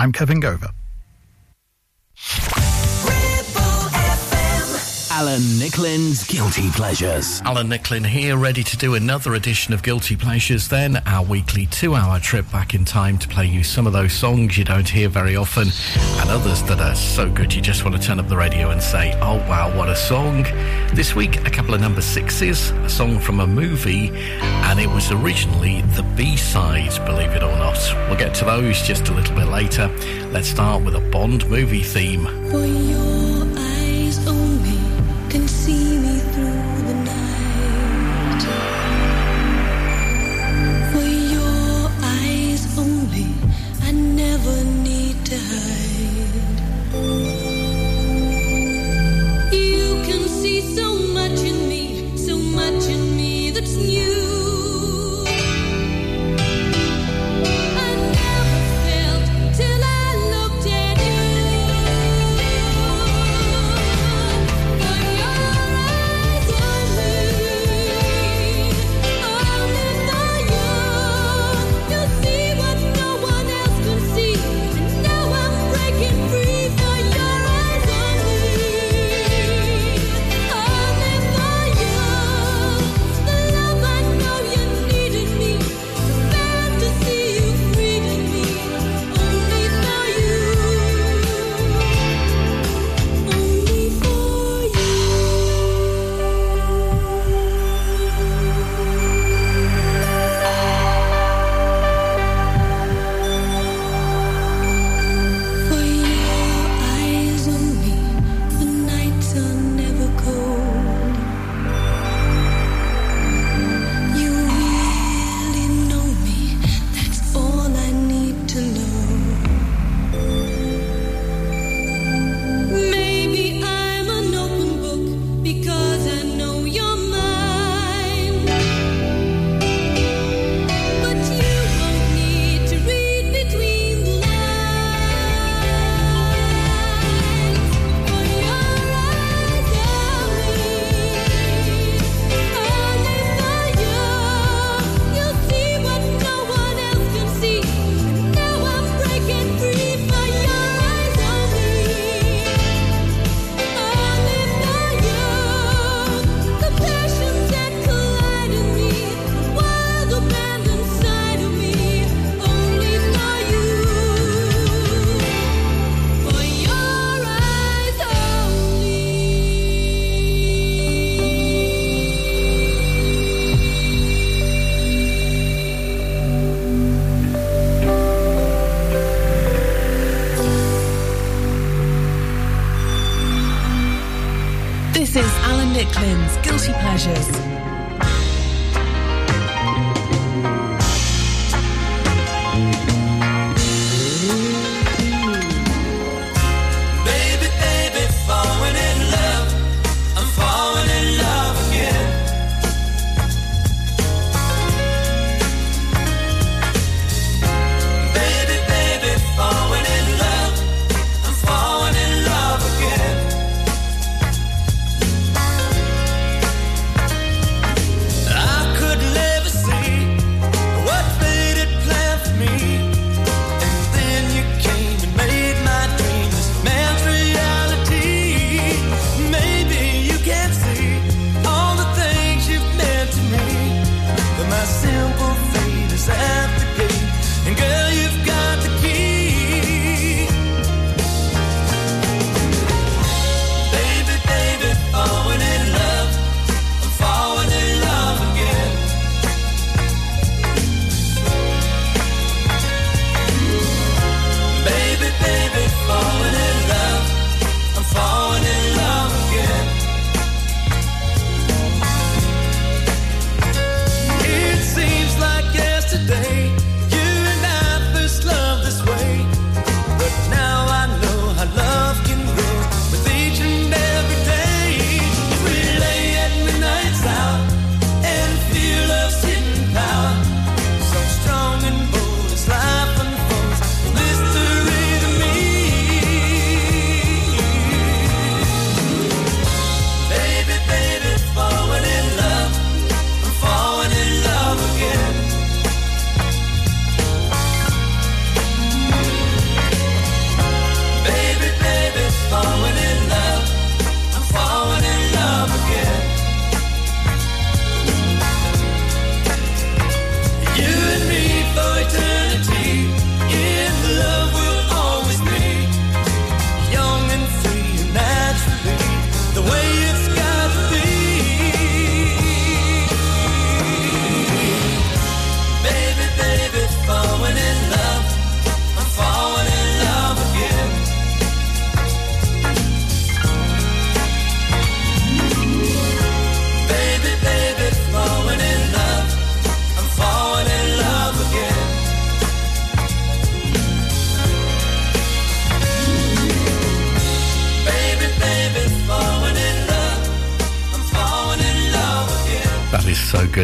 I'm Kevin Gover. Alan Nicklin's Guilty Pleasures. Alan Nicklin here, ready to do another edition of Guilty Pleasures, then our weekly two hour trip back in time to play you some of those songs you don't hear very often and others that are so good you just want to turn up the radio and say, oh wow, what a song. This week, a couple of number sixes, a song from a movie, and it was originally the B sides, believe it or not. We'll get to those just a little bit later. Let's start with a Bond movie theme.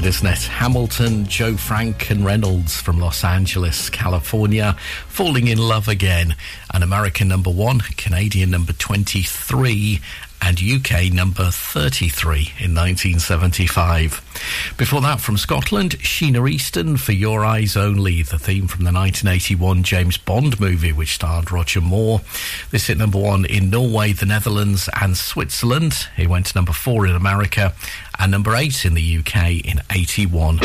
Good, isn't it? Hamilton, Joe Frank, and Reynolds from Los Angeles, California, falling in love again. An American number one, Canadian number 23, and UK number 33 in 1975. Before that, from Scotland, Sheena Easton for Your Eyes Only, the theme from the 1981 James Bond movie, which starred Roger Moore. This hit number one in Norway, the Netherlands, and Switzerland. It went to number four in America and number eight in the UK in 81.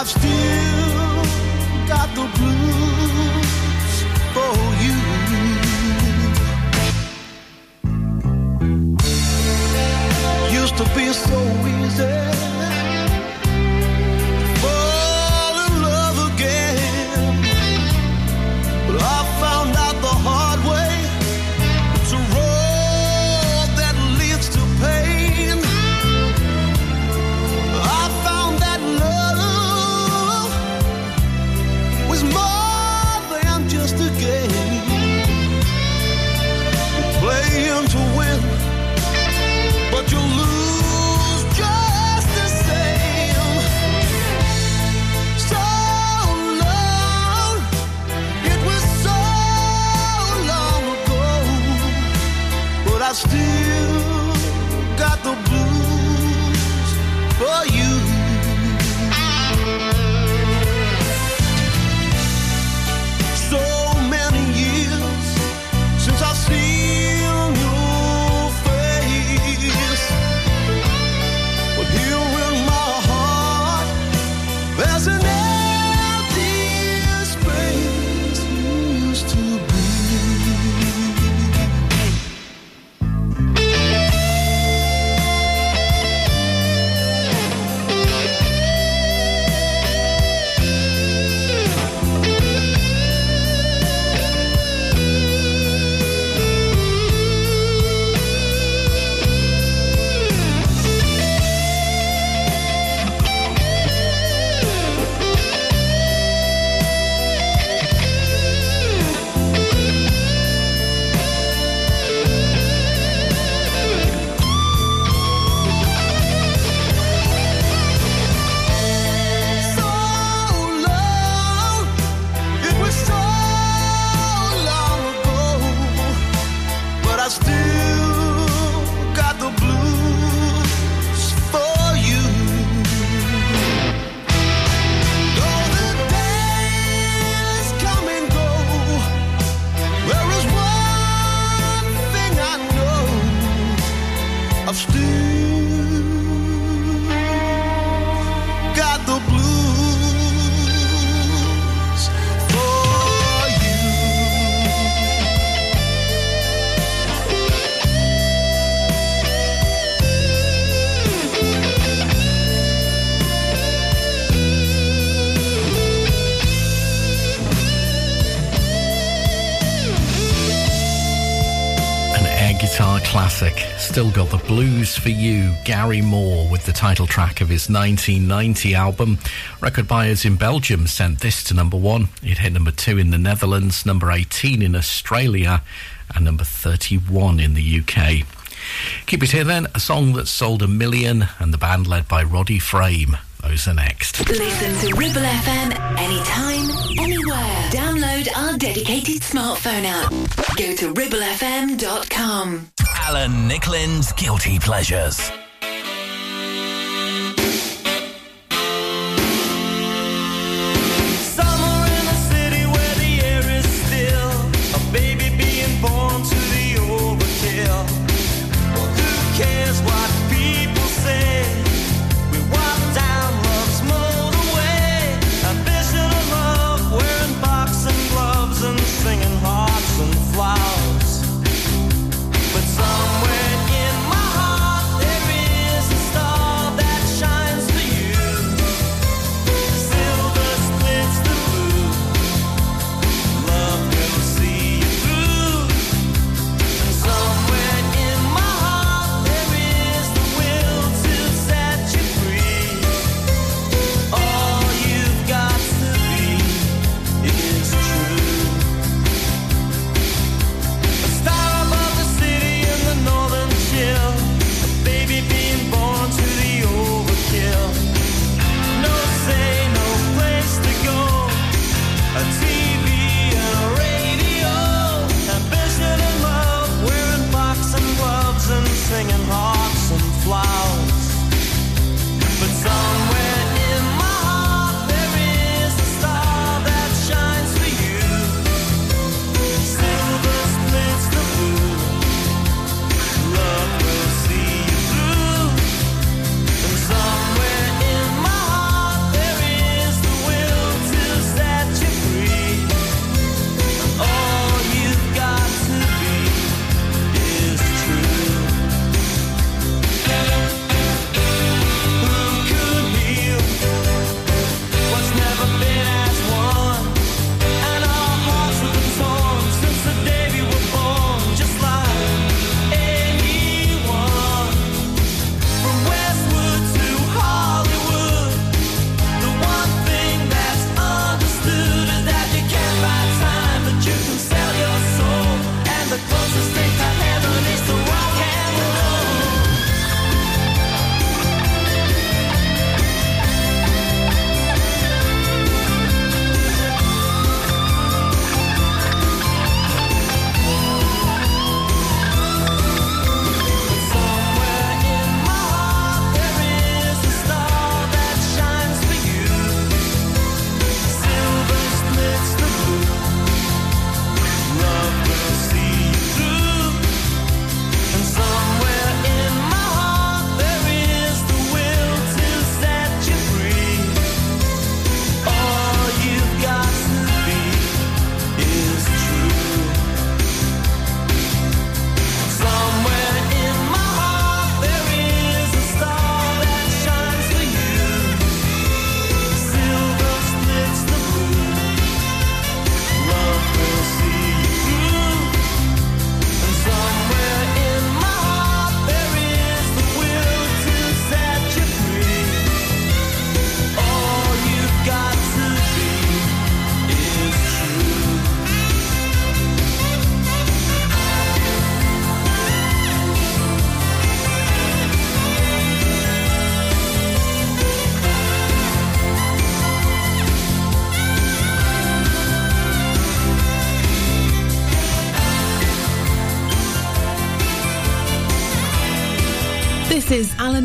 I've still Still got the blues for you. Gary Moore with the title track of his 1990 album. Record buyers in Belgium sent this to number one. It hit number two in the Netherlands, number 18 in Australia, and number 31 in the UK. Keep it here then. A song that sold a million, and the band led by Roddy Frame. Those are next. Listen to Ribble FM anytime, anywhere. Download our dedicated smartphone app. Go to ribblefm.com. Alan Nicklin's Guilty Pleasures.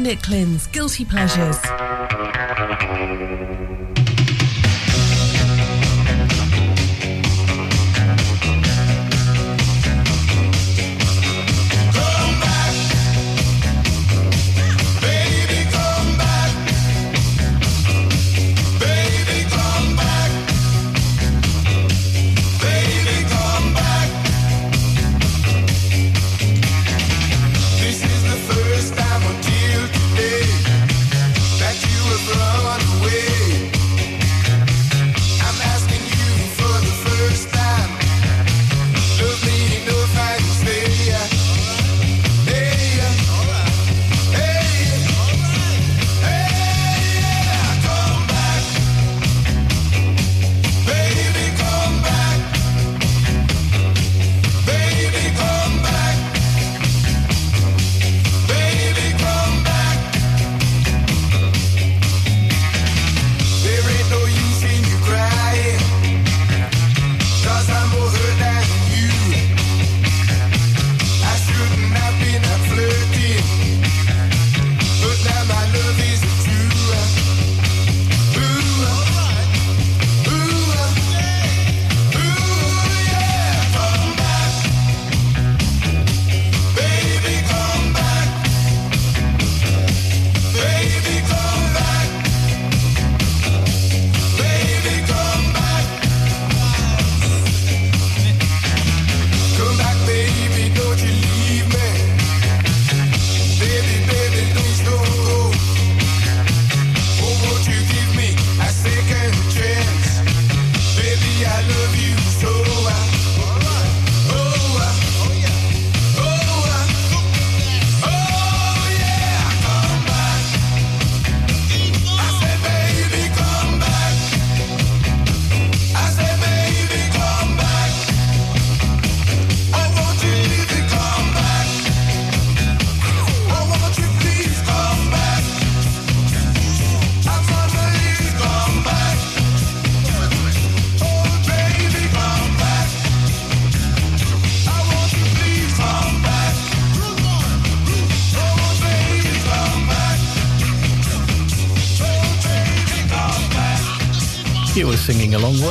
Nicklin's Guilty Pleasures.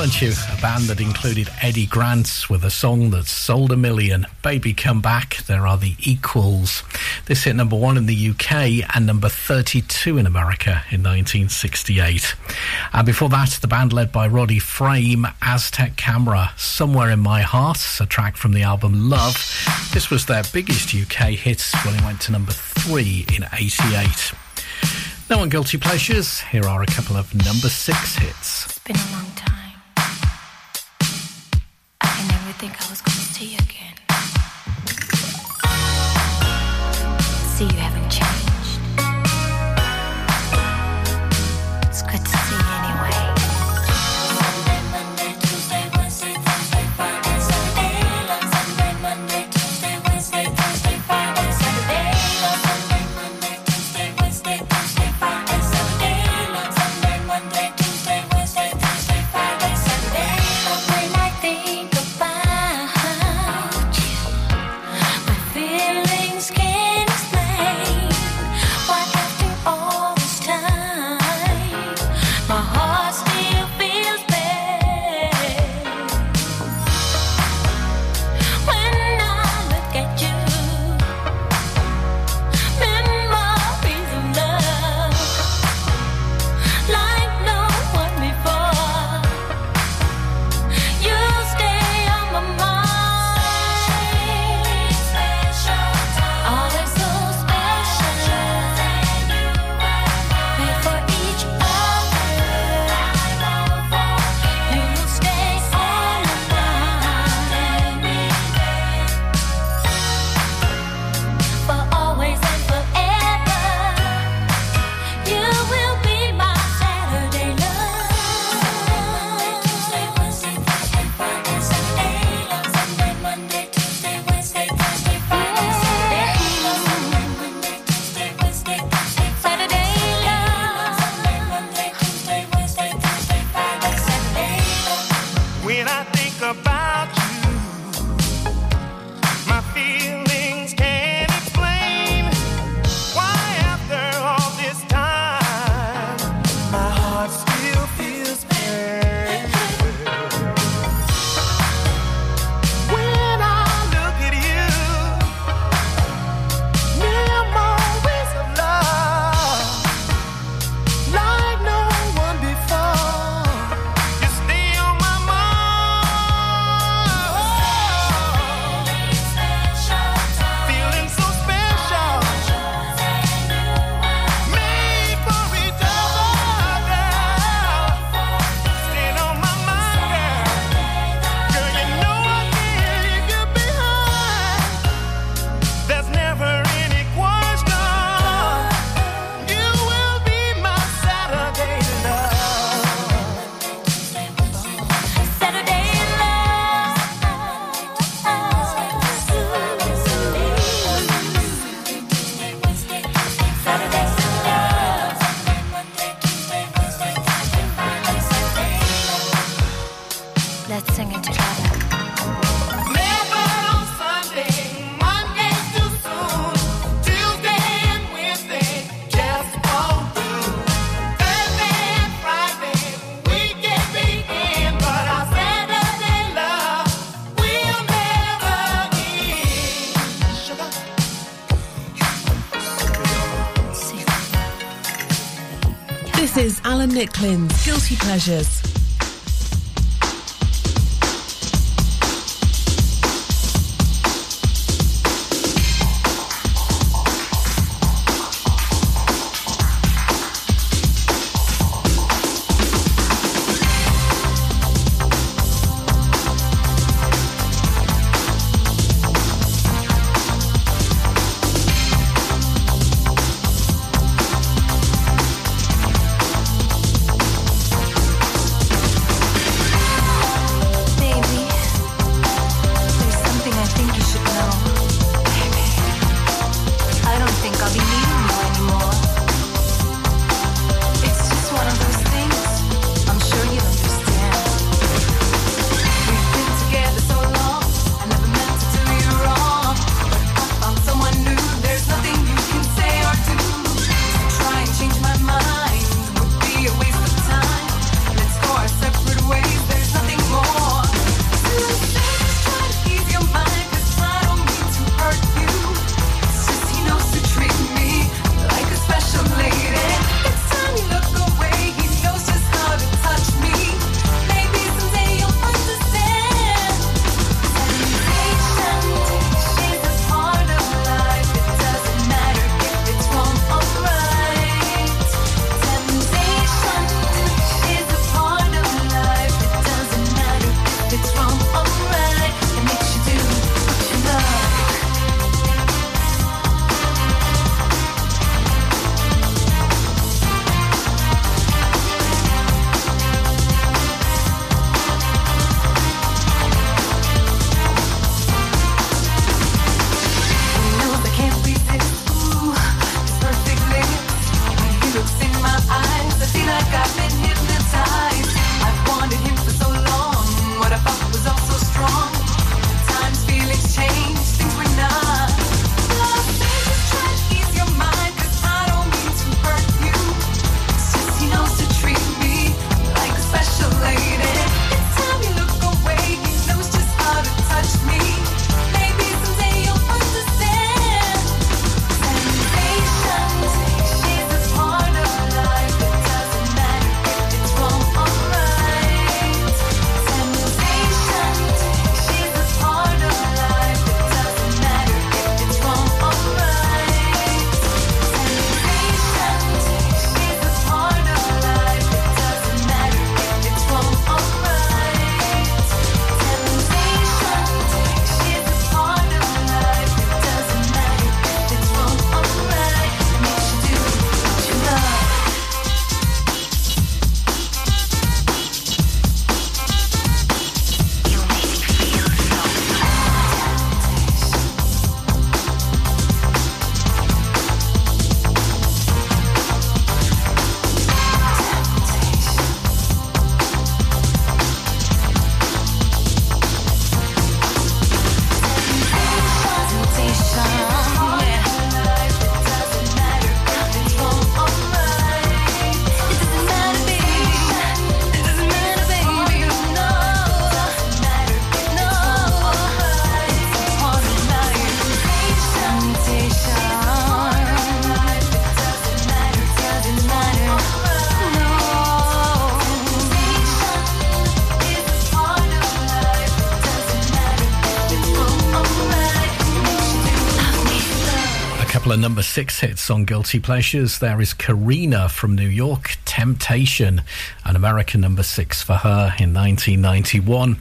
Bunches, a band that included Eddy Grants with a song that sold a million. Baby Come Back, there are the equals. This hit number one in the UK and number 32 in America in 1968. And before that, the band led by Roddy Frame, Aztec Camera, Somewhere in My Heart, a track from the album Love. This was their biggest UK hit when it went to number three in 88. Now on Guilty Pleasures, here are a couple of number six hits. Nicklin's Guilty Pleasures. six hits on Guilty Pleasures. There is Corina from New York, Temptation, an American number six for her in 1991.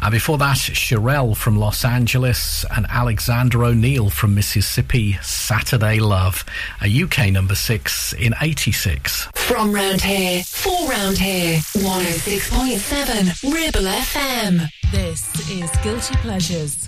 And before that, Cherrelle from Los Angeles and Alexander O'Neal from Mississippi, Saturday Love, a UK number six in 86. From round here, for round here, 106.7 Ribble FM. This is Guilty Pleasures.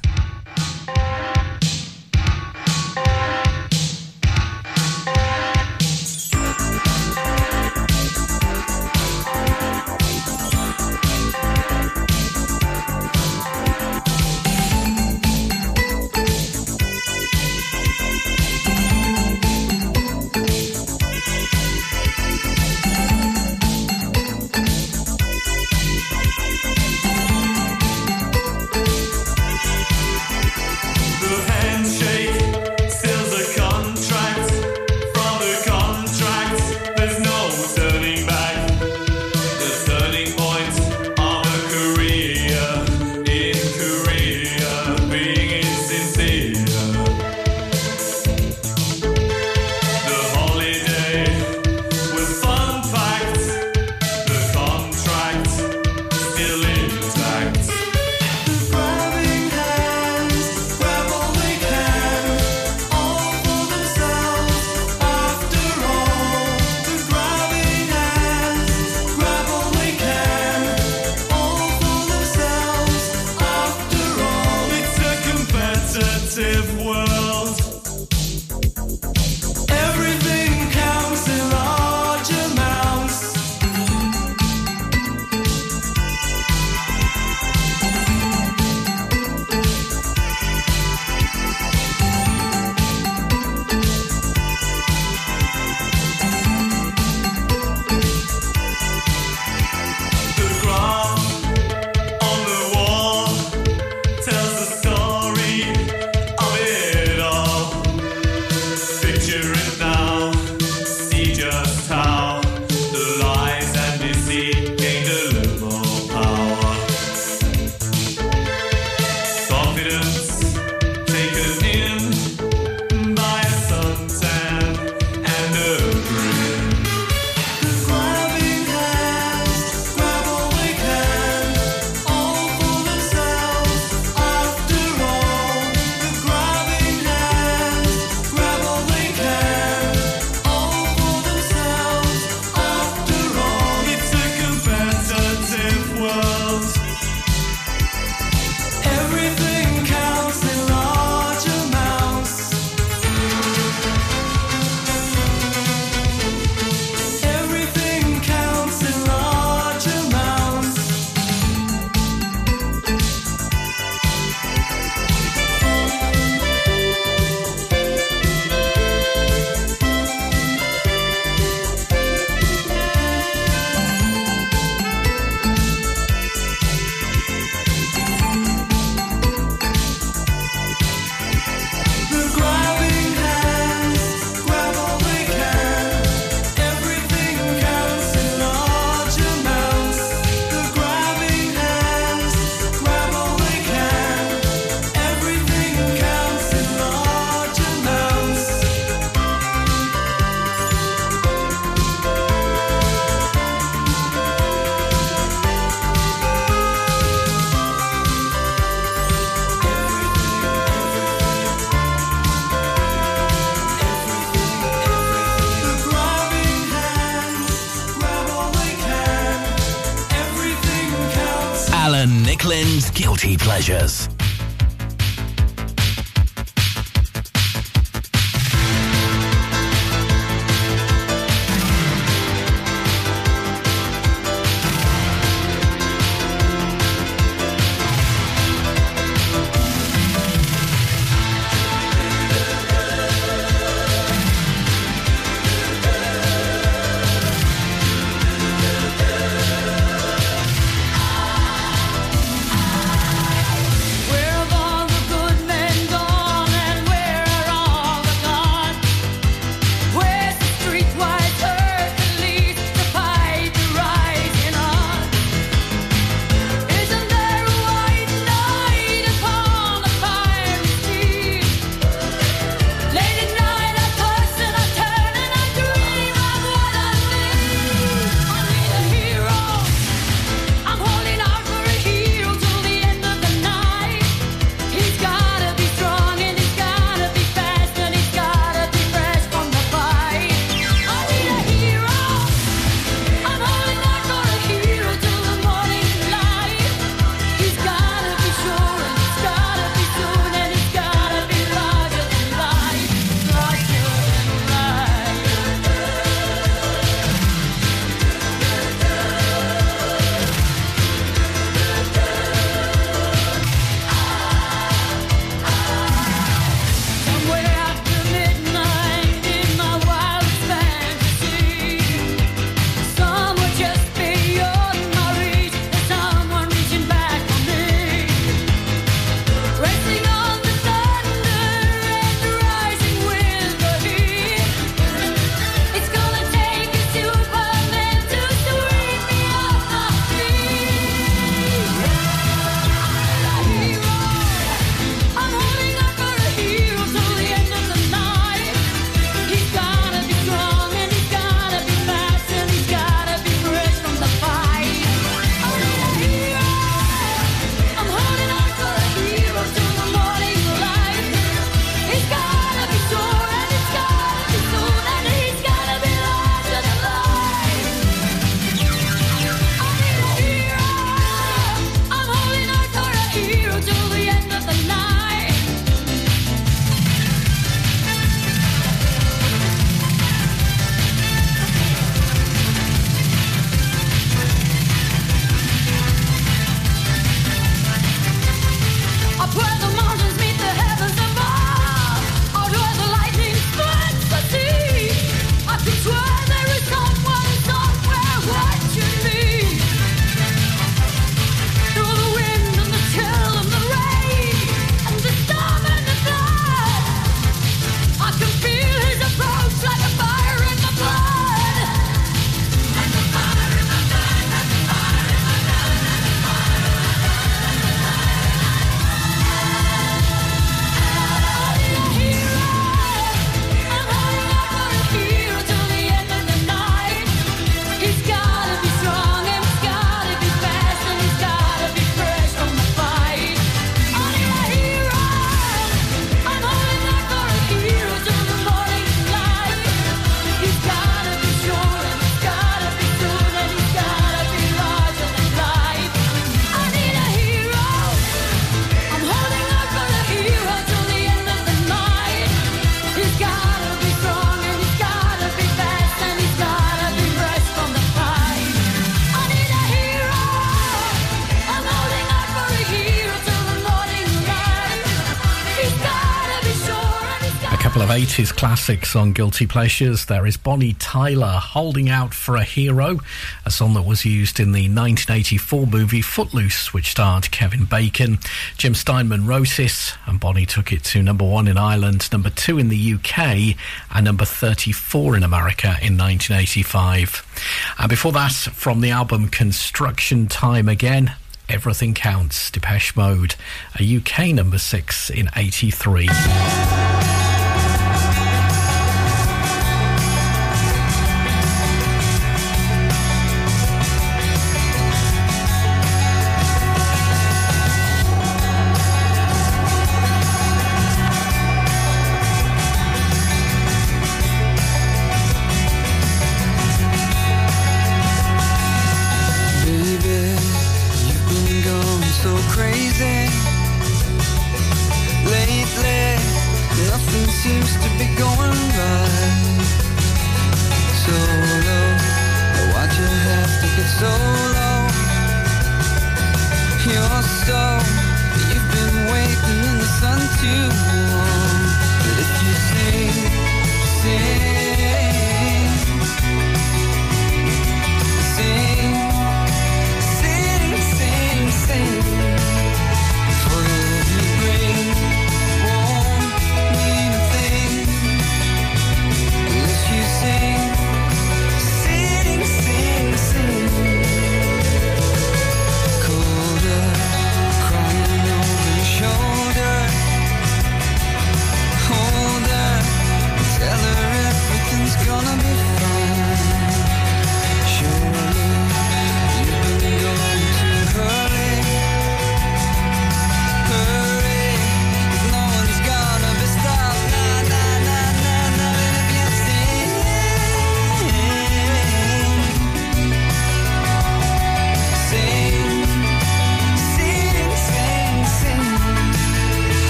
of 80s classics on Guilty Pleasures. There is Bonnie Tyler holding out for a hero, a song that was used in the 1984 movie Footloose, which starred Kevin Bacon. Jim Steinman wrote it, and Bonnie took it to number one in Ireland, number two in the UK, and number 34 in America in 1985. And before that, from the album Construction Time Again, Everything Counts, Depeche Mode, a UK number six in 83.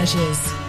Measures.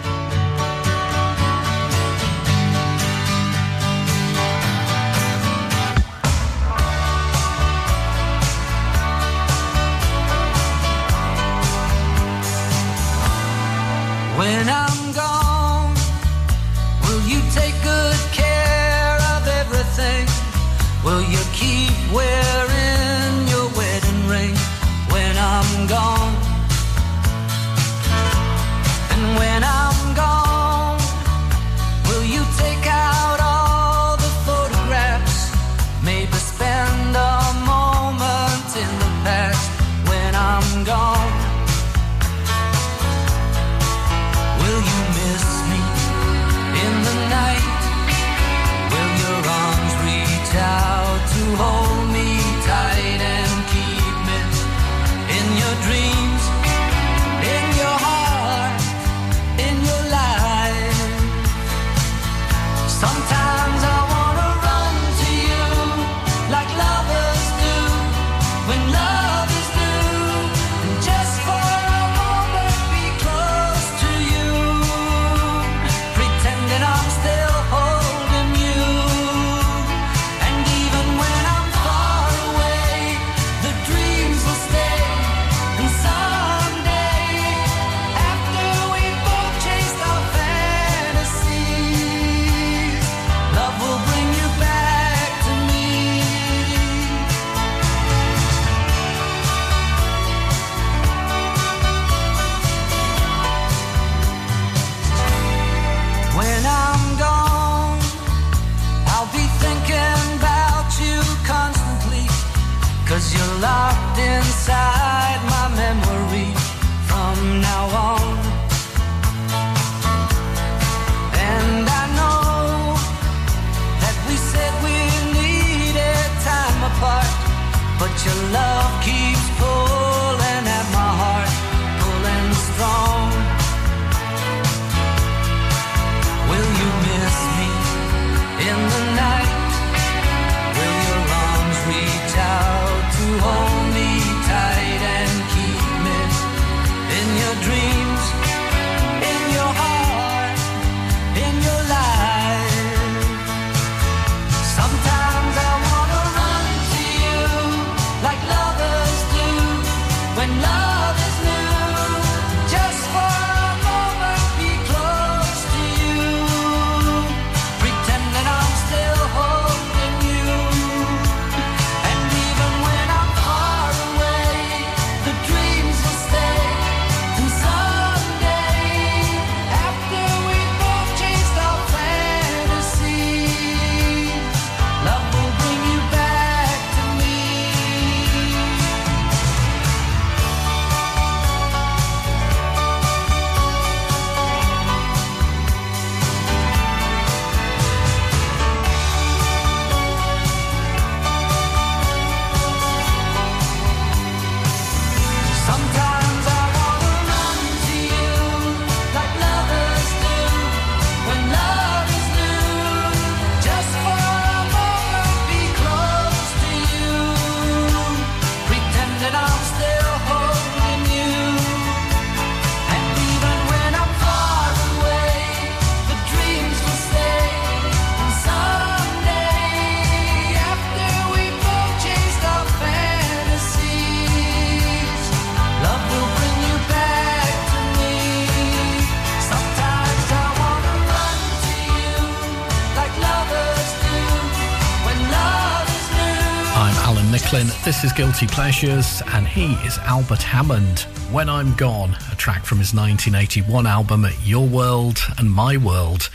this is Guilty Pleasures, and he is Albert Hammond. When I'm Gone, a track from his 1981 album Your World and My World.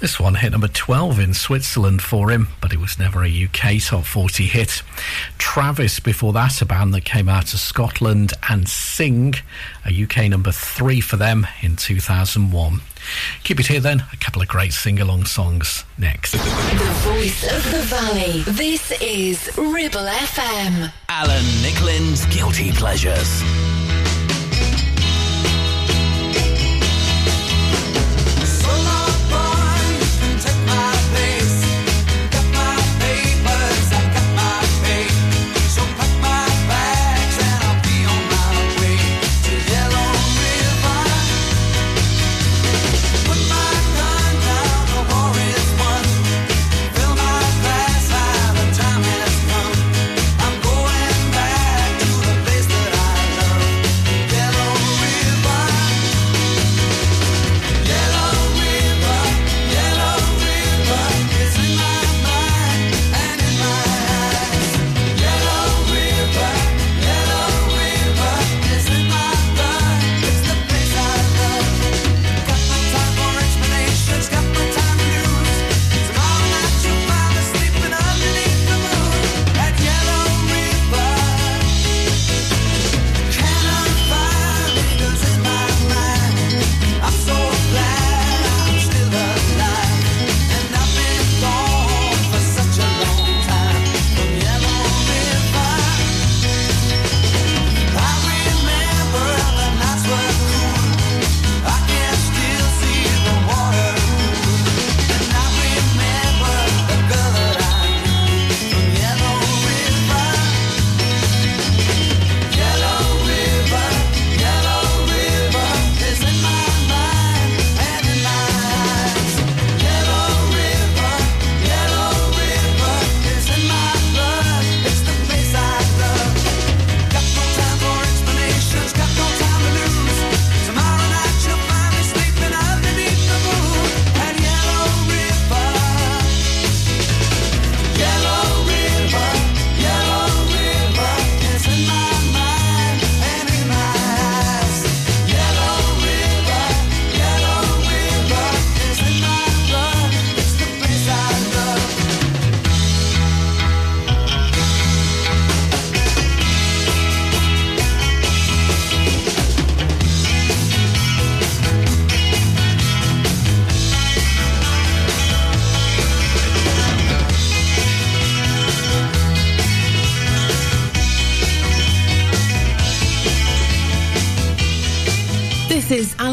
This one hit number 12 in Switzerland for him, but it was never a UK top 40 hit. Travis, before that, a band that came out of Scotland, and Sing, a UK number 3 for them in 2001. Keep it here then. A couple of great sing along songs next. The voice of the valley. This is Ribble FM. Alan Nicklin's Guilty Pleasures.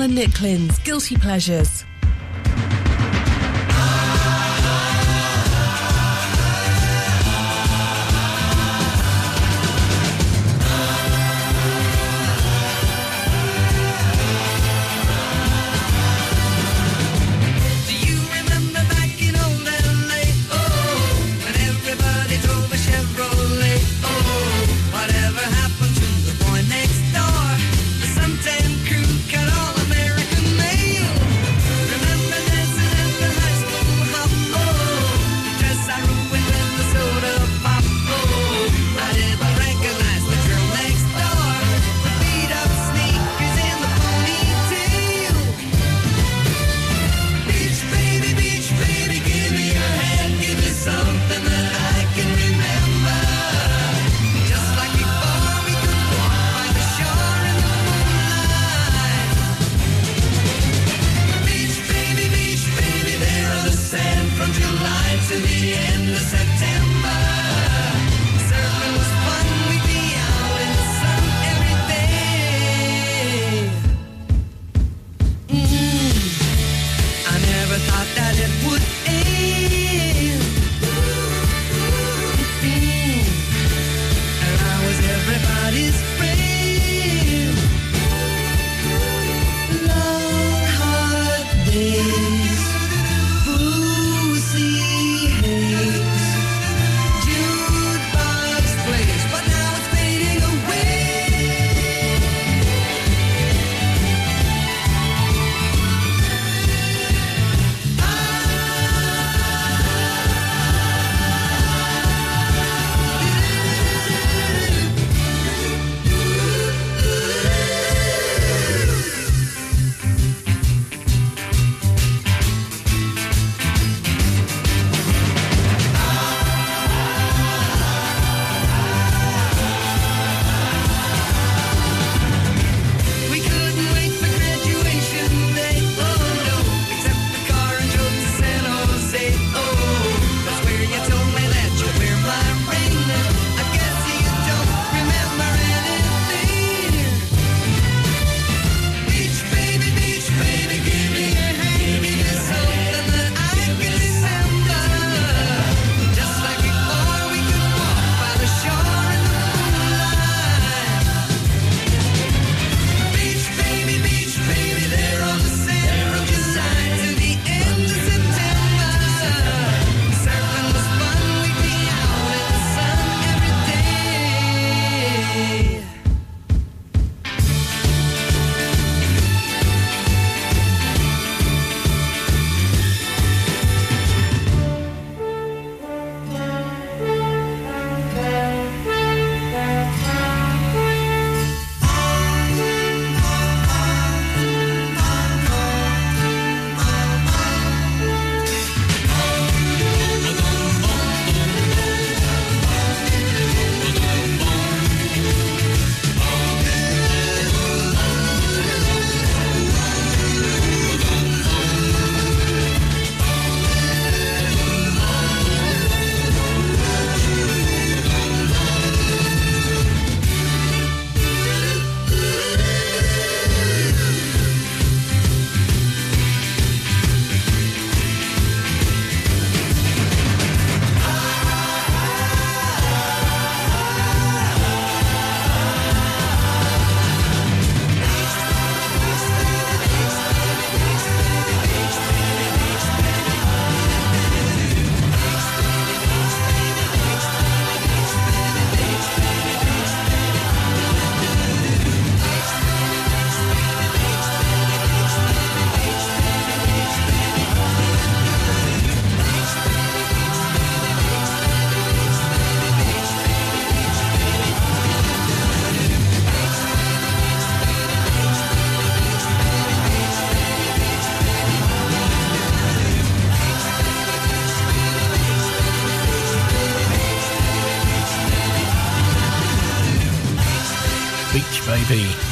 Nicklin's Guilty Pleasures.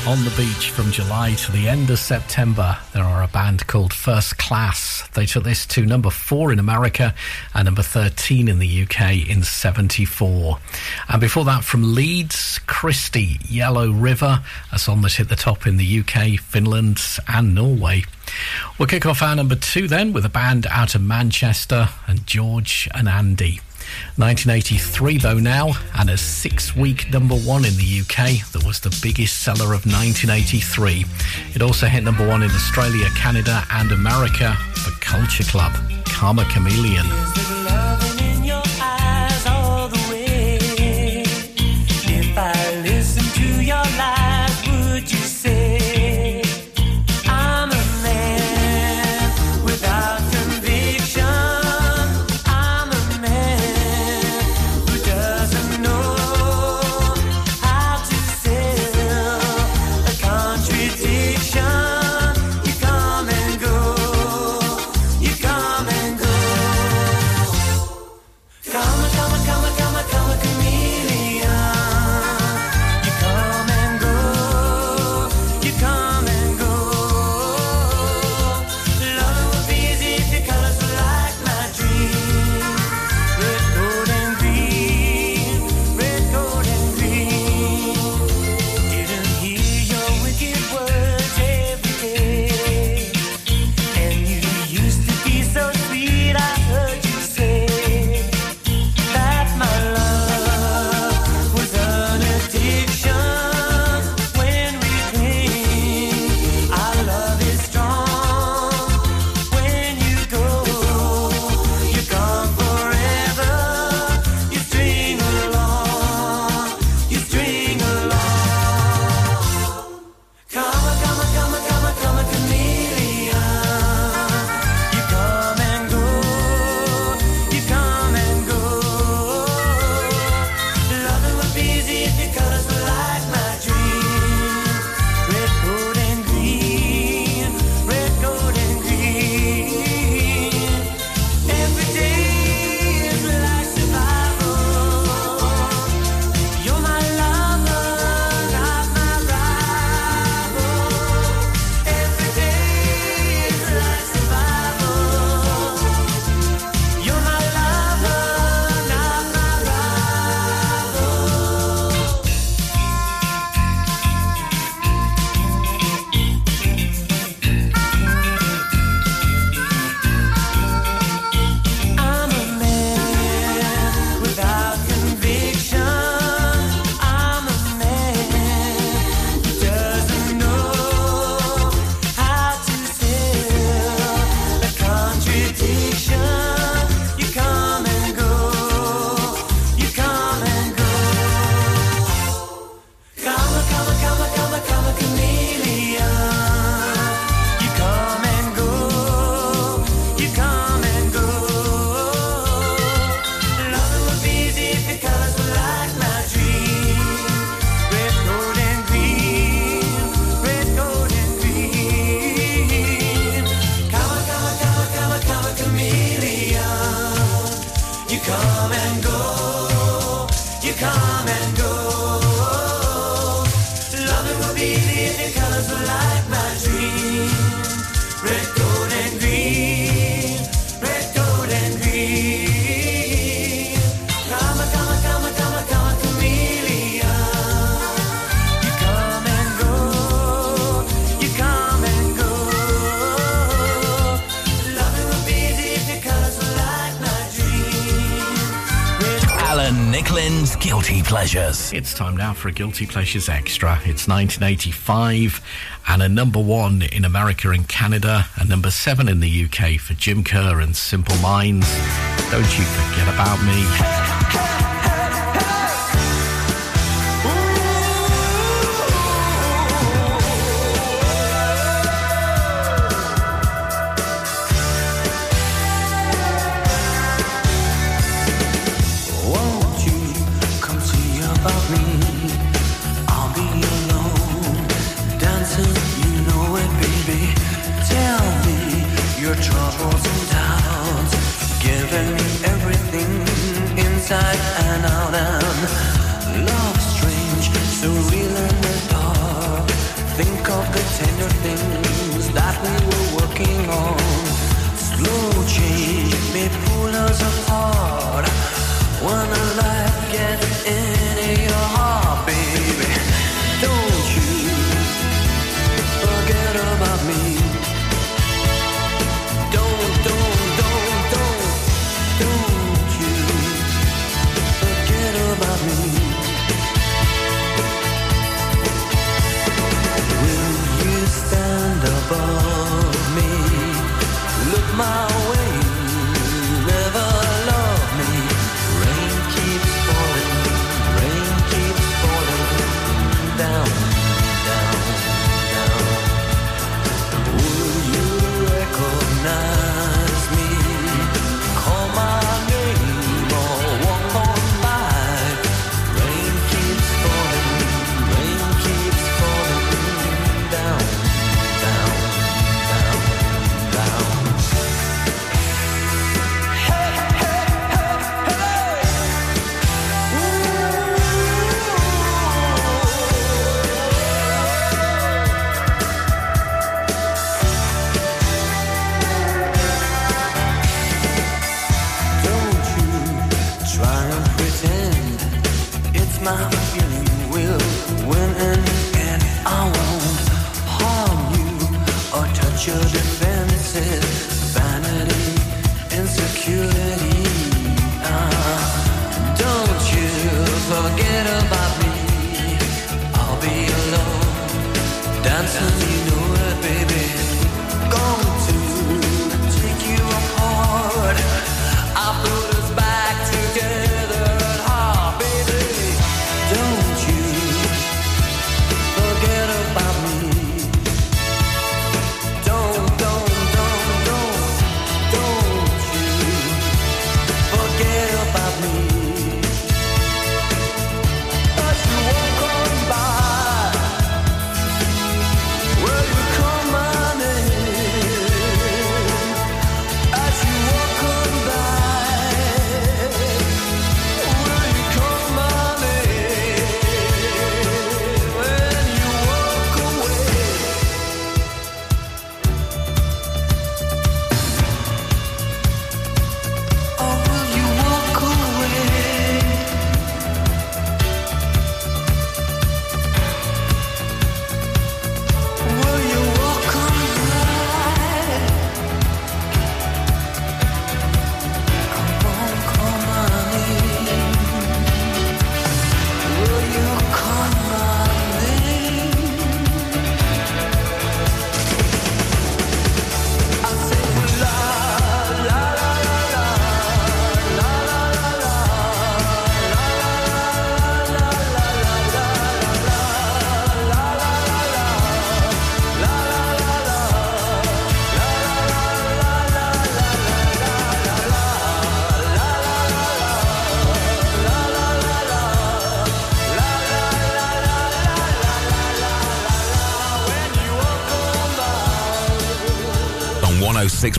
On the beach from July to the end of September, there are a band called First Class. They took this to number four in America and number 13 in the UK in 74. And before that, from Leeds, Christie, Yellow River, a song that hit the top in the UK, Finland, and Norway. We'll kick off our number two then with a band out of Manchester and George and Andy. 1983 though now, and a six-week number one in the UK that was the biggest seller of 1983. It also hit number one in Australia, Canada, and America for Culture Club, Karma Chameleon. It's time now for a Guilty Pleasures Extra. It's 1985 and a number one in America and Canada, and number seven in the UK for Jim Kerr and Simple Minds. Don't you forget about me.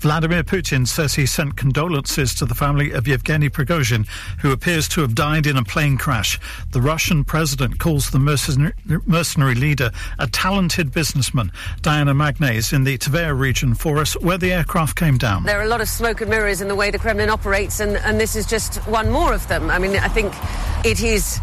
Vladimir Putin says he sent condolences to the family of Yevgeny Prigozhin, who appears to have died in a plane crash. The Russian president calls the mercenary, leader a talented businessman. Diana Magnay is in the Tver region for us, where the aircraft came down. There are a lot of smoke and mirrors in the way the Kremlin operates, and, and this is just one more of them. I mean, I think it is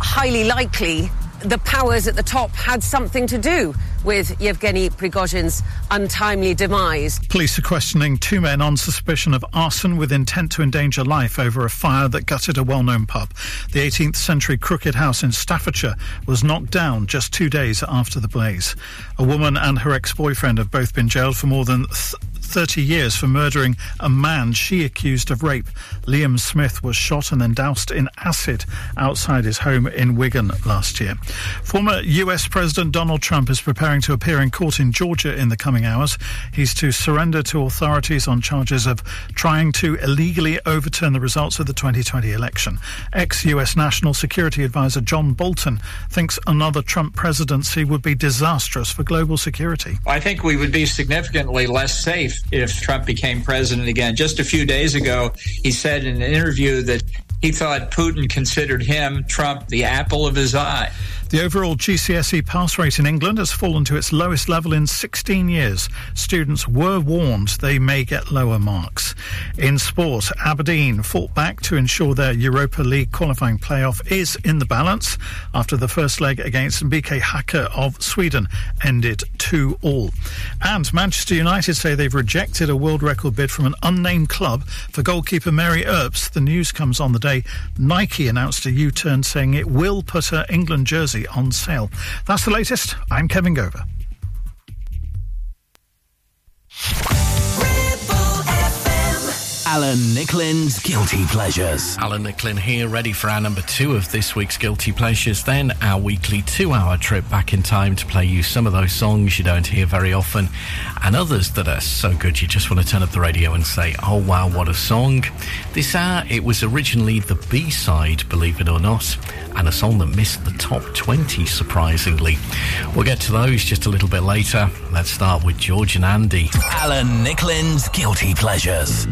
highly likely the powers at the top had something to do with Yevgeny Prigozhin's untimely demise. Police are questioning two men on suspicion of arson with intent to endanger life over a fire that gutted a well known pub. The 18th century Crooked House in Staffordshire was knocked down just two days after the blaze. A woman and her ex boyfriend have both been jailed for more than th- 30 years for murdering a man she accused of rape. Liam Smith was shot and then doused in acid outside his home in Wigan last year. Former US President Donald Trump is preparing to appear in court in Georgia in the coming hours. He's to surrender to authorities on charges of trying to illegally overturn the results of the 2020 election. Ex US National Security Advisor John Bolton thinks another Trump presidency would be disastrous for global security. I think we would be significantly less safe if Trump became president again. Just a few days ago, he said in an interview that he thought Putin considered him, Trump, the apple of his eye. The overall GCSE pass rate in England has fallen to its lowest level in 16 years. Students were warned they may get lower marks. In sport, Aberdeen fought back to ensure their Europa League qualifying playoff is in the balance after the first leg against BK Häcken of Sweden ended 2 all. And Manchester United say they've rejected a world record bid from an unnamed club for goalkeeper Mary Earps. The news comes on the day Nike announced a U turn saying it will put her England jersey on sale. That's the latest. I'm Kevin Gover. Alan Nicklin's Guilty Pleasures. Alan Nicklin here, ready for our number two of this week's Guilty Pleasures. Then our weekly two hour trip back in time to play you some of those songs you don't hear very often and others that are so good you just want to turn up the radio and say, oh wow, what a song. This hour, it was originally the B side, believe it or not, and a song that missed the top 20, surprisingly. We'll get to those just a little bit later. Let's start with George and Andy. Alan Nicklin's Guilty Pleasures.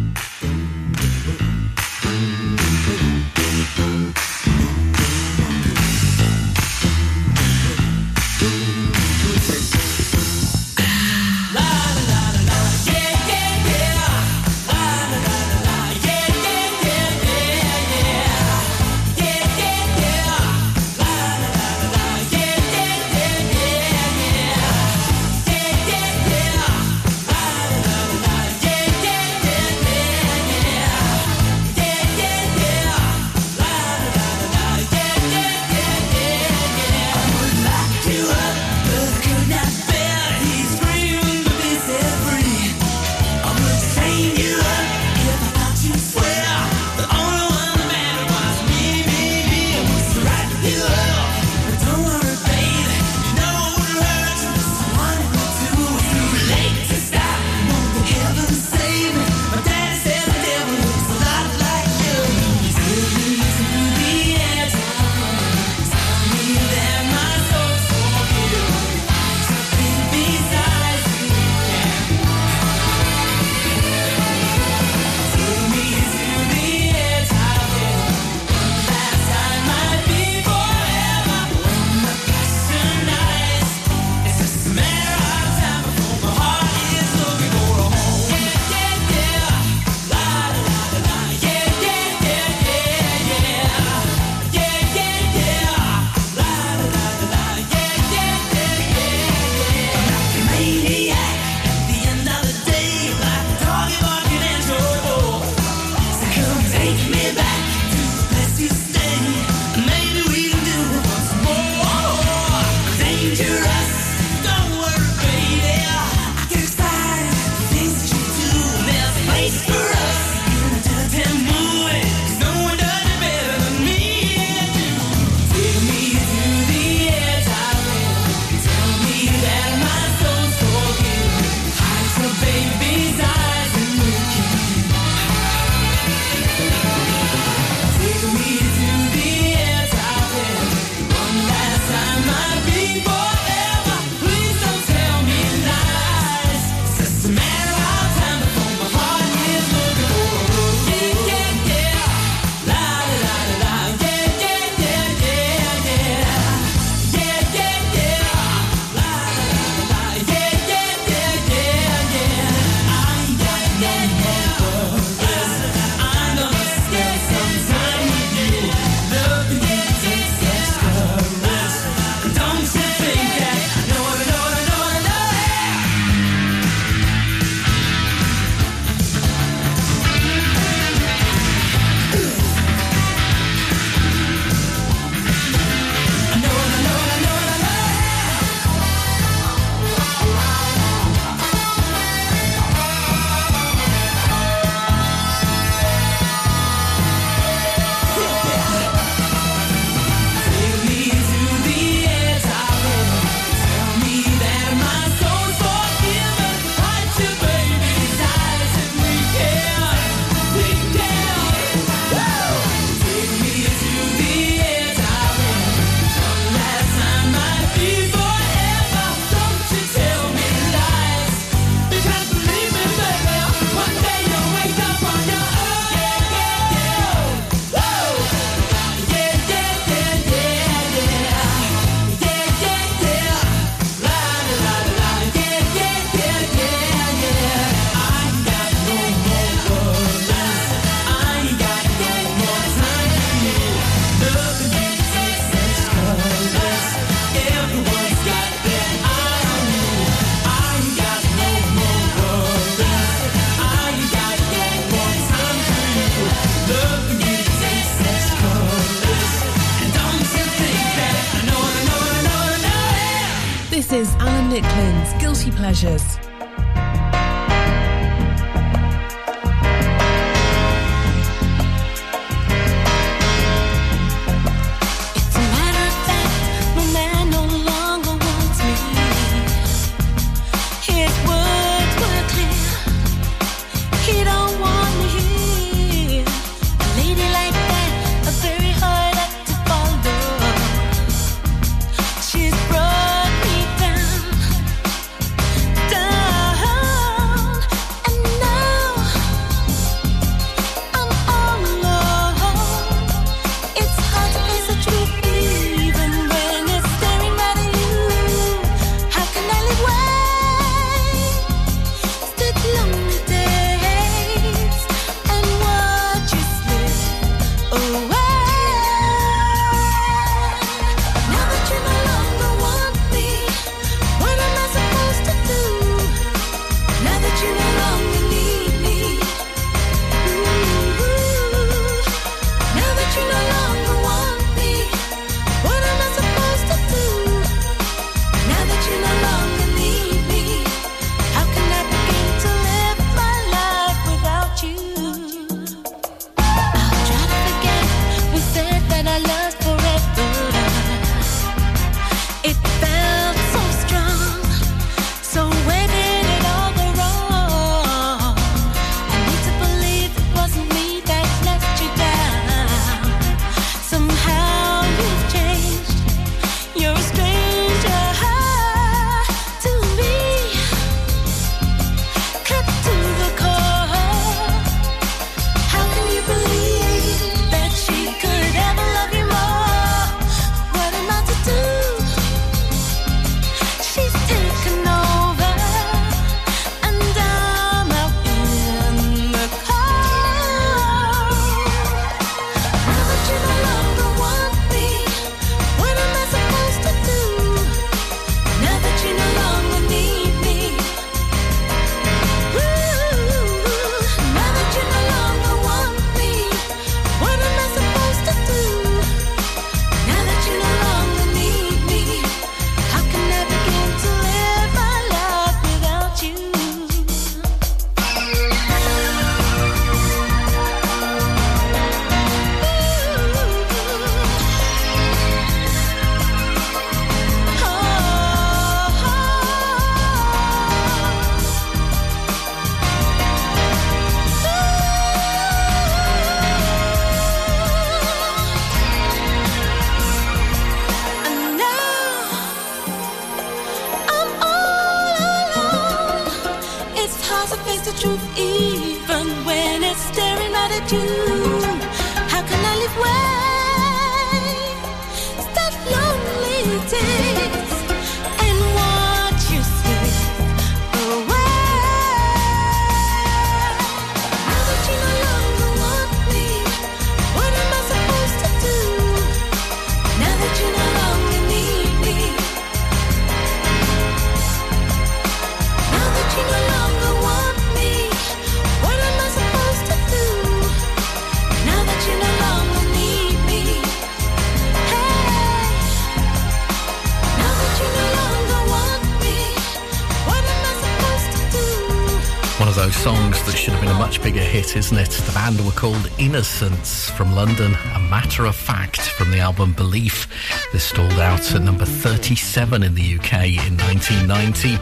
isn't it? The band were called Innocence from London, a matter of fact from the album Belief. This stalled out at number 37 in the UK in 1990.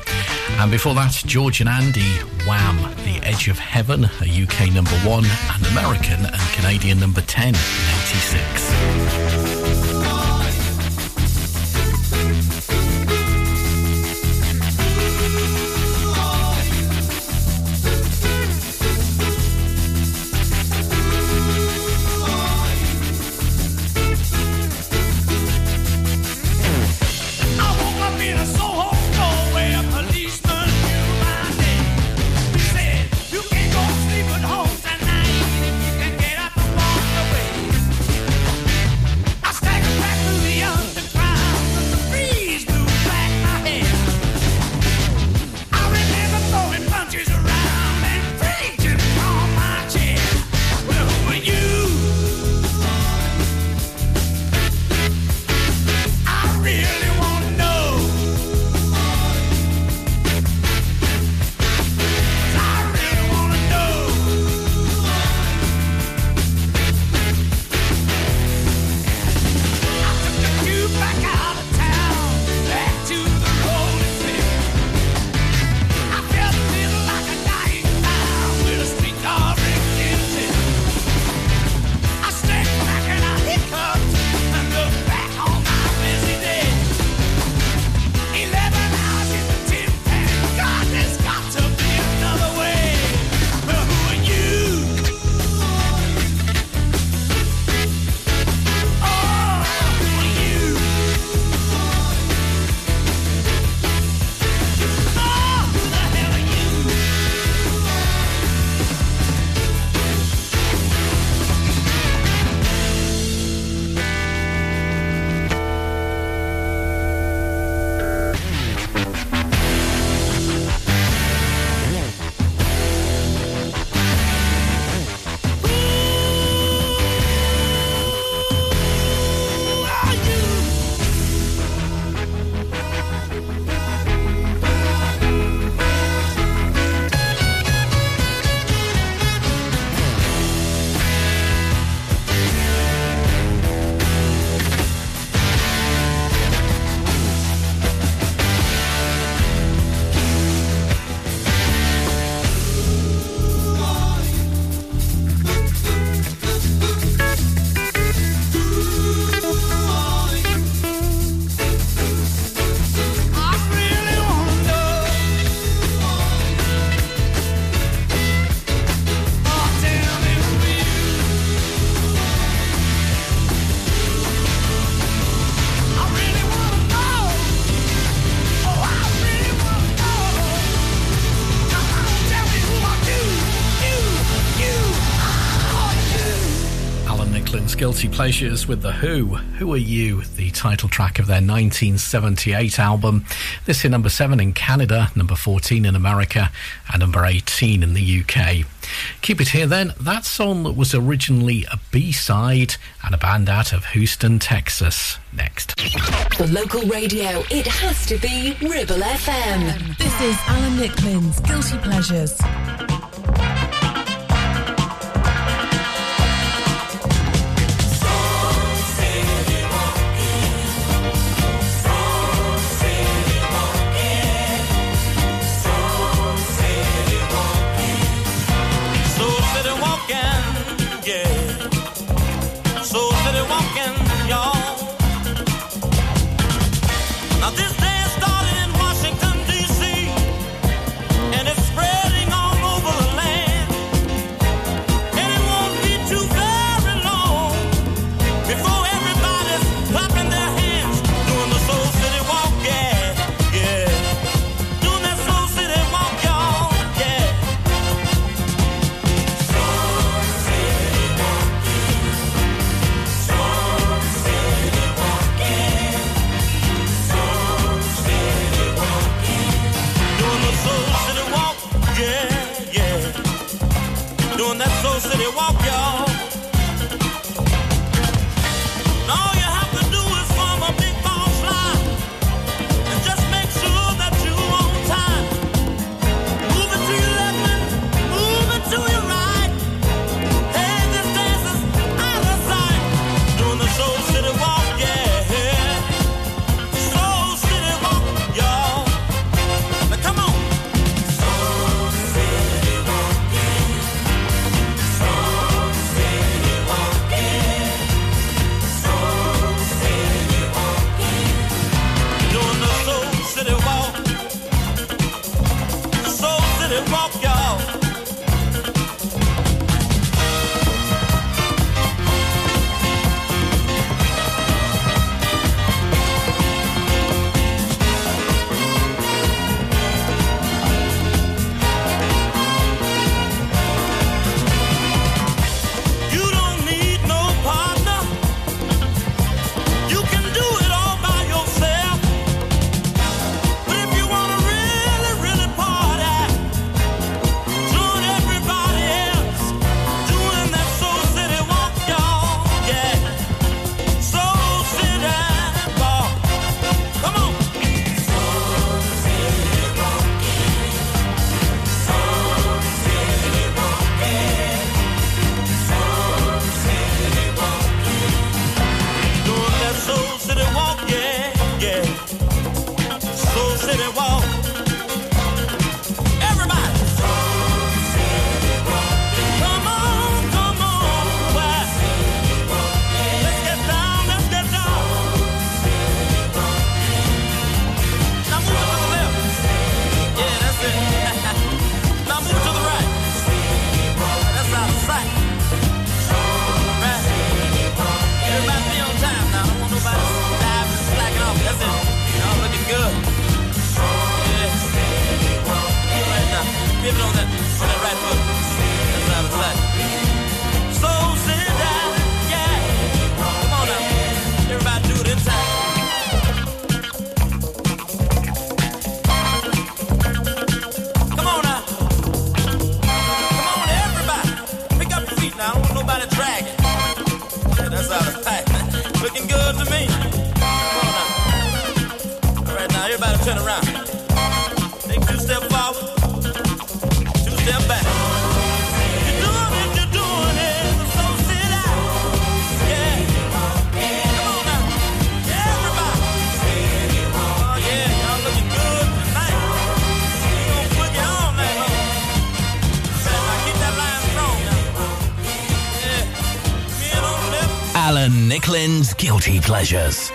And before that, George and Andy, Wham, The Edge of Heaven, a UK number one, and American and Canadian number 10 in 86. Guilty Pleasures with The Who. Who Are You? The title track of their 1978 album. This hit number 7 in Canada, number 14 in America, and number 18 in the UK. Keep it here then. That song that was originally a B side and a band out of Houston, Texas. Next. the local radio, it has to be Ribble FM. This is Alan Nicklin's Guilty Pleasures. guilty pleasures.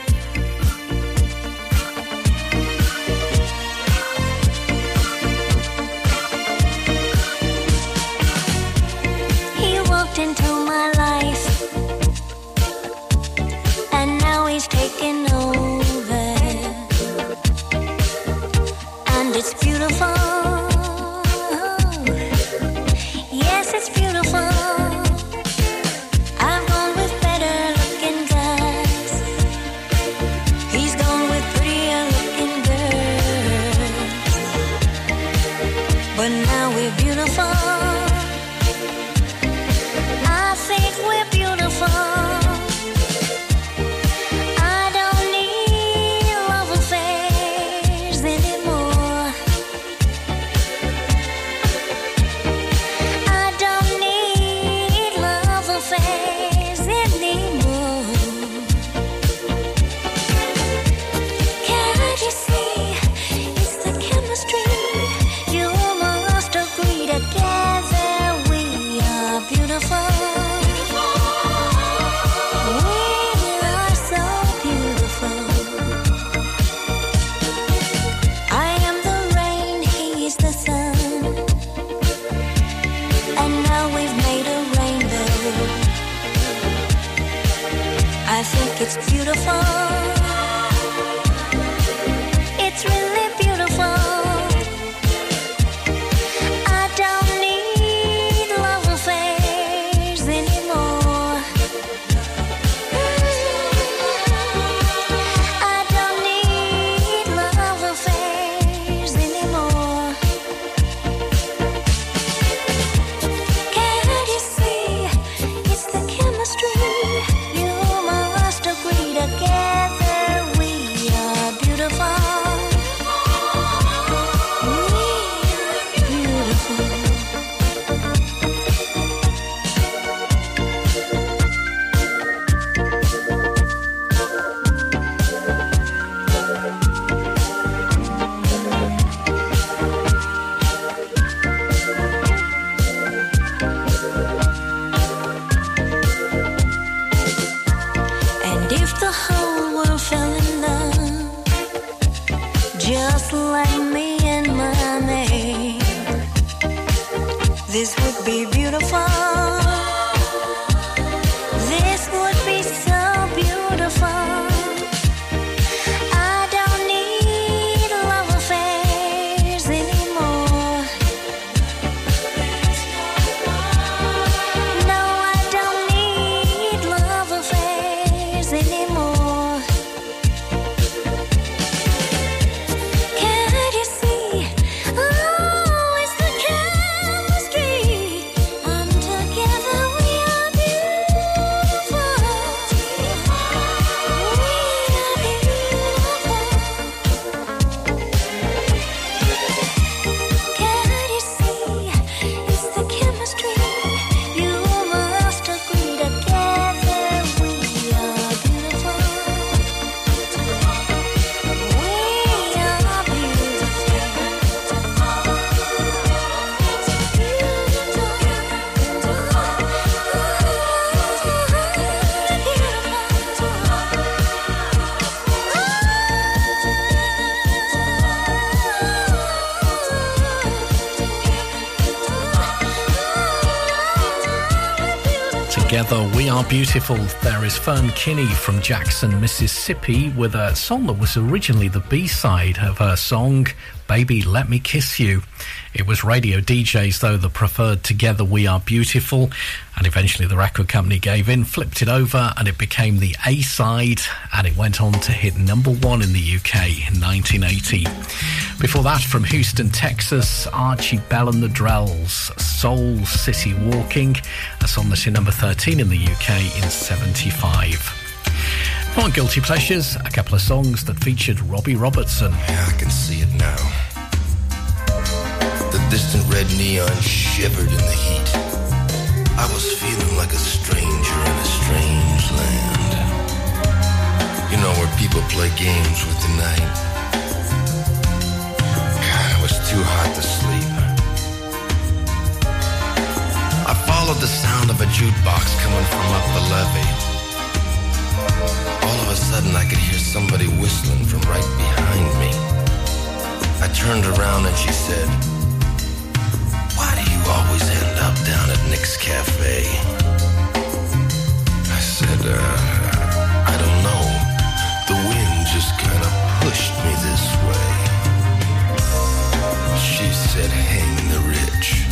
Are Beautiful. There is Fern Kinney from Jackson, Mississippi, with a song that was originally the B side of her song, Baby Let Me Kiss You. It was radio DJs, though, that preferred Together We Are Beautiful, and eventually the record company gave in, flipped it over, and it became the A side, and it went on to hit number one in the UK in 1980. Before that, from Houston, Texas, Archie Bell and the Drells, Soul City Walking, that's in number 13 in the UK in 75. On Guilty Pleasures, a couple of songs that featured Robbie Robertson. Yeah, I can see it now. The distant red neon shivered in the heat. I was feeling like a stranger in a strange land. You know where people play games with the night. God, it was too hot to sleep. Followed the sound of a jukebox coming from up the levee. All of a sudden, I could hear somebody whistling from right behind me. I turned around and she said, Why do you always end up down at Nick's Cafe? I said, uh, I don't know. The wind just kind of pushed me this way. She said, Hang the rich.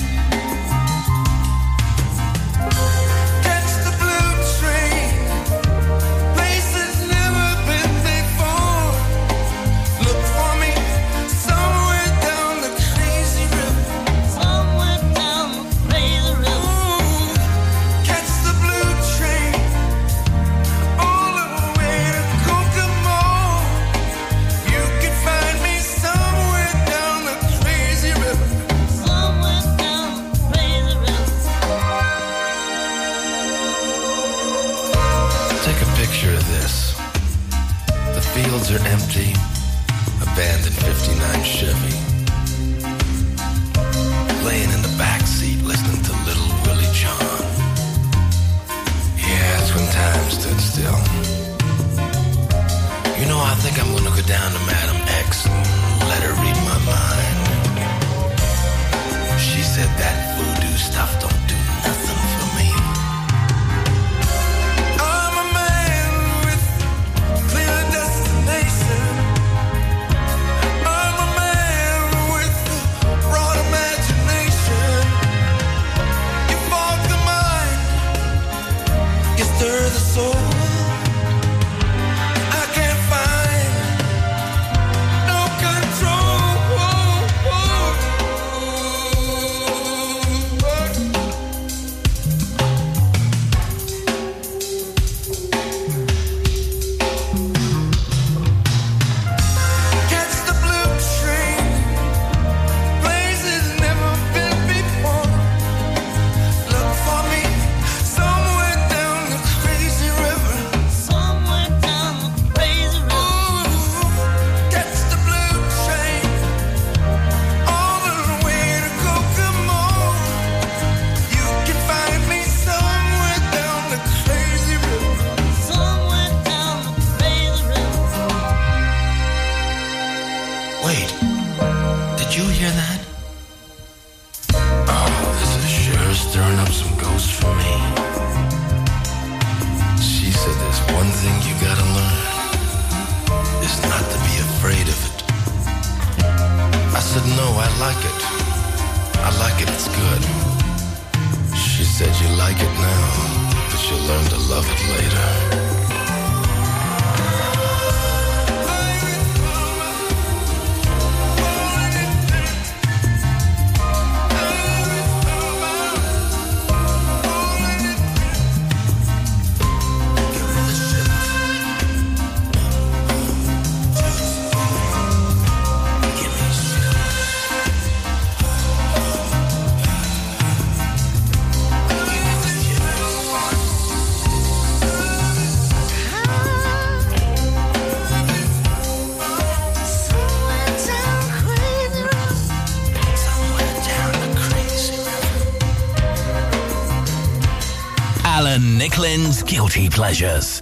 Guilty Pleasures.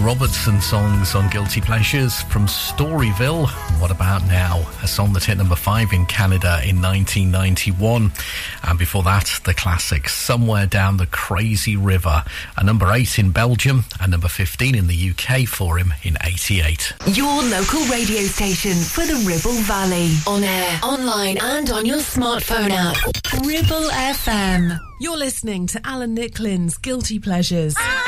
Robertson songs on Guilty Pleasures from Storyville. What About Now? A song that hit number five in Canada in 1991. And before that, the classic Somewhere Down the Crazy River. A number eight in Belgium and number 15 in the UK for him in 88. Your local radio station for the Ribble Valley. On air, online, and on your smartphone app. Ribble FM. You're listening to Alan Nicklin's Guilty Pleasures. Thank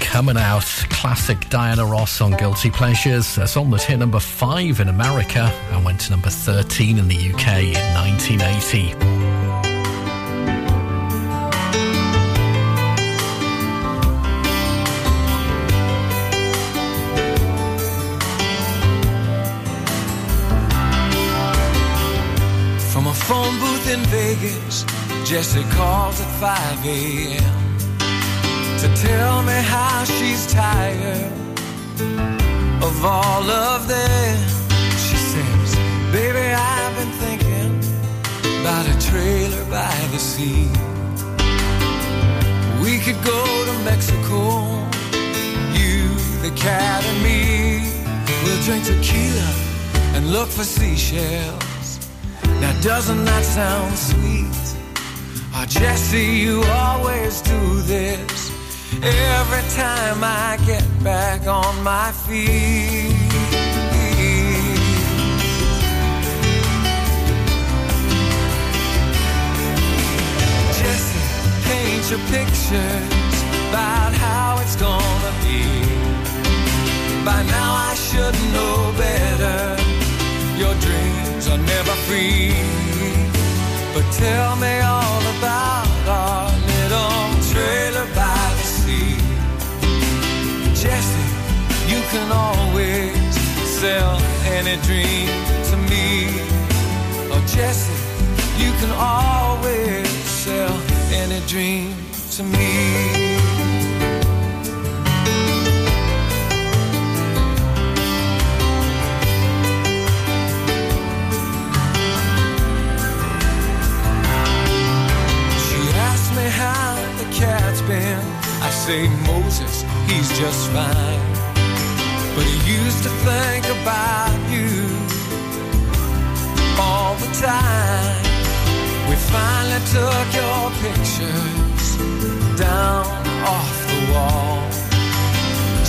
coming out. Classic Diana Ross on Guilty Pleasures. That's almost hit number five in America and went to number 13 in the UK in 1980. From a phone booth in Vegas, Jesse calls at 5 a.m. to tell me how she's tired of all of them. She says, Baby, I've been thinking about a trailer by the sea. We could go to Mexico, you, the cat, and me. We'll drink tequila and look for seashells. Now, doesn't that sound sweet? Oh, Jesse, you always do this every time I get back on my feet. Jesse, paint your pictures about how it's gonna be. By now, I should know better. Your dreams are never free. But tell me all about our can always sell any dream to me. Oh, Jesse, you can always sell any dream to me. She asked me how the cat's been. I say, Moses, he's just fine. But he used to think about you all the time. We finally took your pictures down off the wall.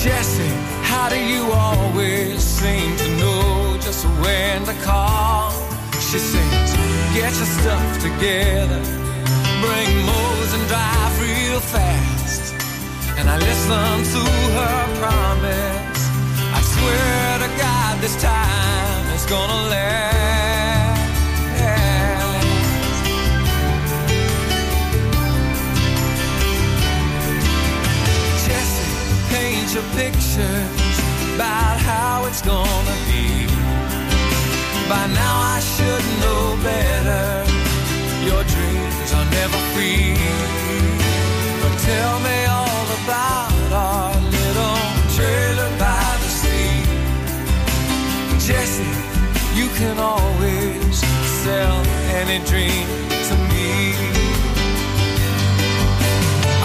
Jesse, how do you always seem to know just when to call? She sings, get your stuff together, bring Mose and drive real fast. And I listen to her promise. Swear to God, this time it's gonna last. Jesse, paint your pictures about how it's gonna be. By now I should know better. Your dreams are never free. But tell me all about our Jesse, you can always sell any dream to me.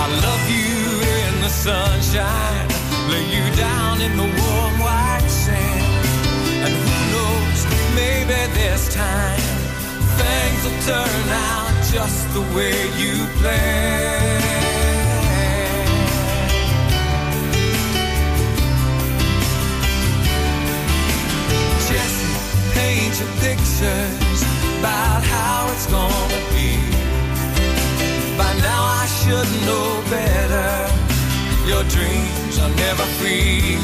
I love you in the sunshine, lay you down in the warm white sand. And who knows, maybe this time things will turn out just the way you planned. Jesse, paint your pictures about how it's gonna be. By now I should know better. Your dreams are never free.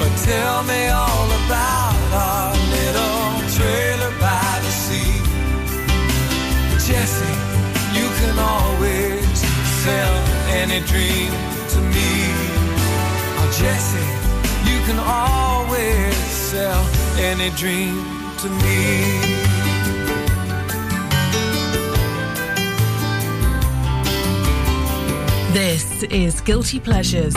But tell me all about our little trailer by the sea. Jesse, you can always sell any dream to me. Oh, Jesse, you can always sell any dream to me. This is Guilty Pleasures.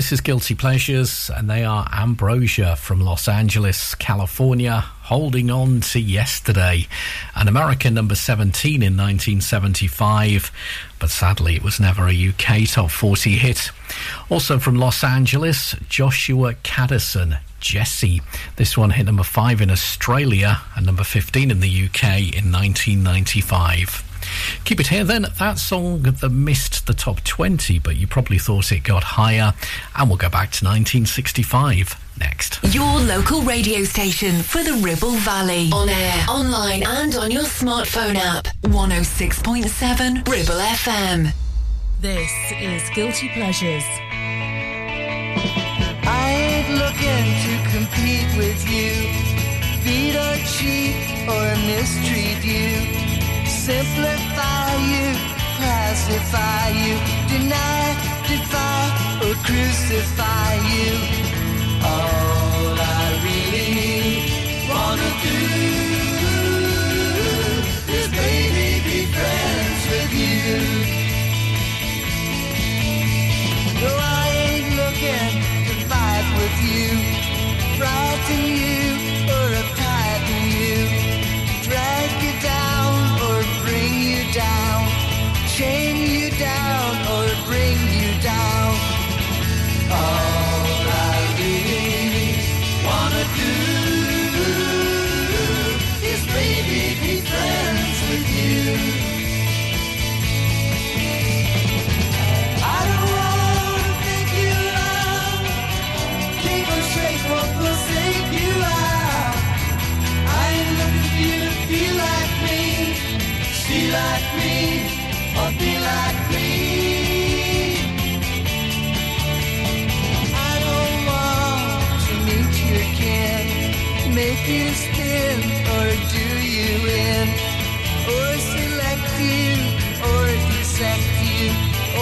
This is Guilty Pleasures, and they are Ambrosia from Los Angeles, California, holding on to yesterday. An American number 17 in 1975, but sadly it was never a UK top 40 hit. Also from Los Angeles, Joshua Kadison. Jesse. This one hit number 5 in Australia and number 15 in the UK in 1995. Keep it here then. That song that missed the top 20, but you probably thought it got higher. And we'll go back to 1965 next. Your local radio station for the Ribble Valley. On air, online, and on your smartphone app. 106.7 Ribble FM. This is Guilty Pleasures. I ain't looking to compete with you. Beat or cheat or mistreat you. Simplify you, classify you, deny, defy, or crucify you. All I really wanna do is baby be friends with you. No, I ain't looking to fight with you, frighten you, chain you down or bring you down. All spin or do you or select you or you,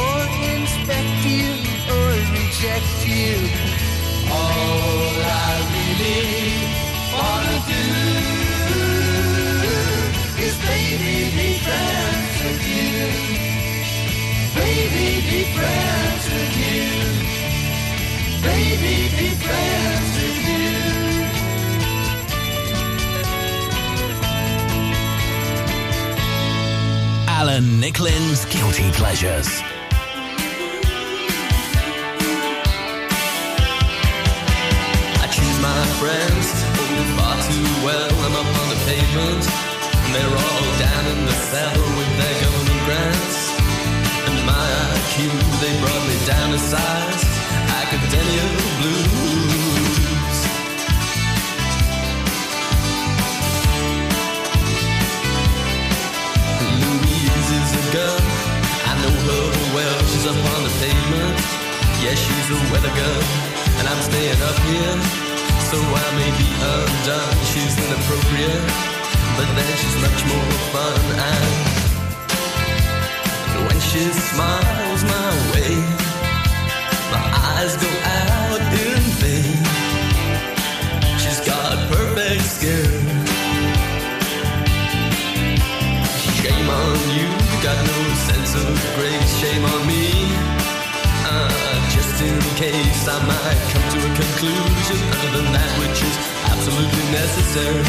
or inspect you or reject you. All I really wanna do is baby be friends with you. Baby be friends with you. Baby be friends Alan Nicklin's Guilty Pleasures. I choose my friends far too well. I'm up on the pavement, and they're all down in the cellar with their government grants. And my IQ, they brought me down to size. Academia blues. The pavement. Yeah, she's a weather girl, and I'm staying up here. So I may be undone. She's inappropriate, but then she's much more fun. And when she smiles my way, my eyes go out in vain. Of grace. Shame on me. Uh, just in case I might come to a conclusion other than that which is absolutely necessary.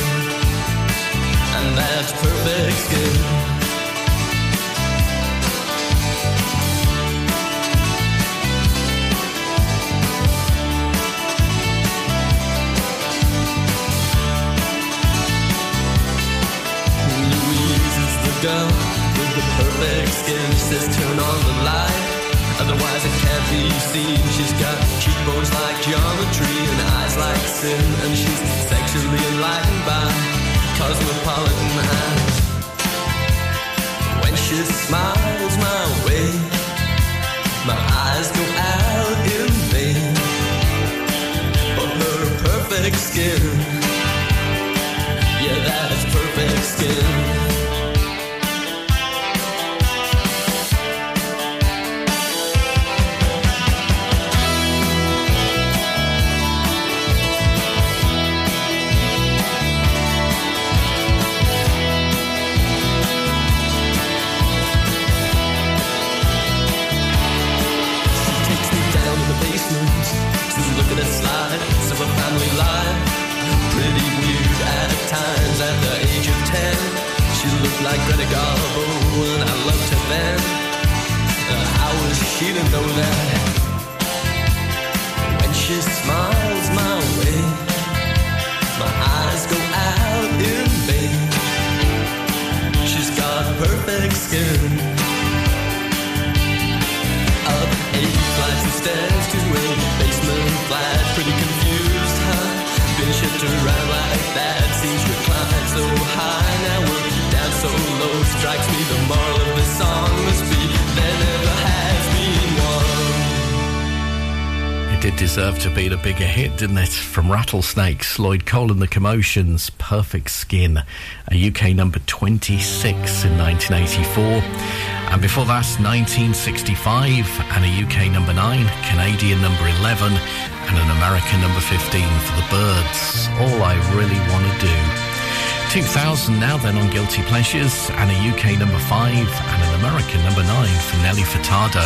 And that's perfect skin. Says turn on the light, otherwise it can't be seen. She's got cheekbones like geometry and eyes like sin, and she's sexually enlightened by cosmopolitan eyes. When she smiles my way, my eyes go out in vain. But her perfect skin, yeah, that's perfect skin. to be a bigger hit, didn't it? From Rattlesnakes, Lloyd Cole and the Commotions, Perfect Skin, a UK number 26 in 1984. And before that, 1965, and a UK number 9, Canadian number 11, and an American number 15 for the Byrds. All I Really Want to Do. 2000 now then on Guilty Pleasures and a UK number 5 and an American number 9 for Nelly Furtado.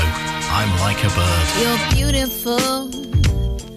I'm like a bird. You're beautiful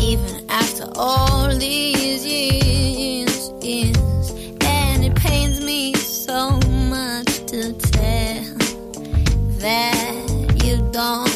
Even after all these years, and it pains me so much to tell that you don't.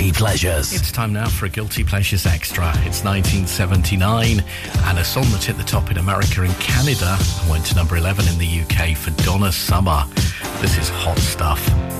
Guilty Pleasures. It's time now for a Guilty Pleasures Extra. It's 1979 and a song that hit the top in America and Canada and went to number 11 in the UK for Donna Summer. This is hot stuff.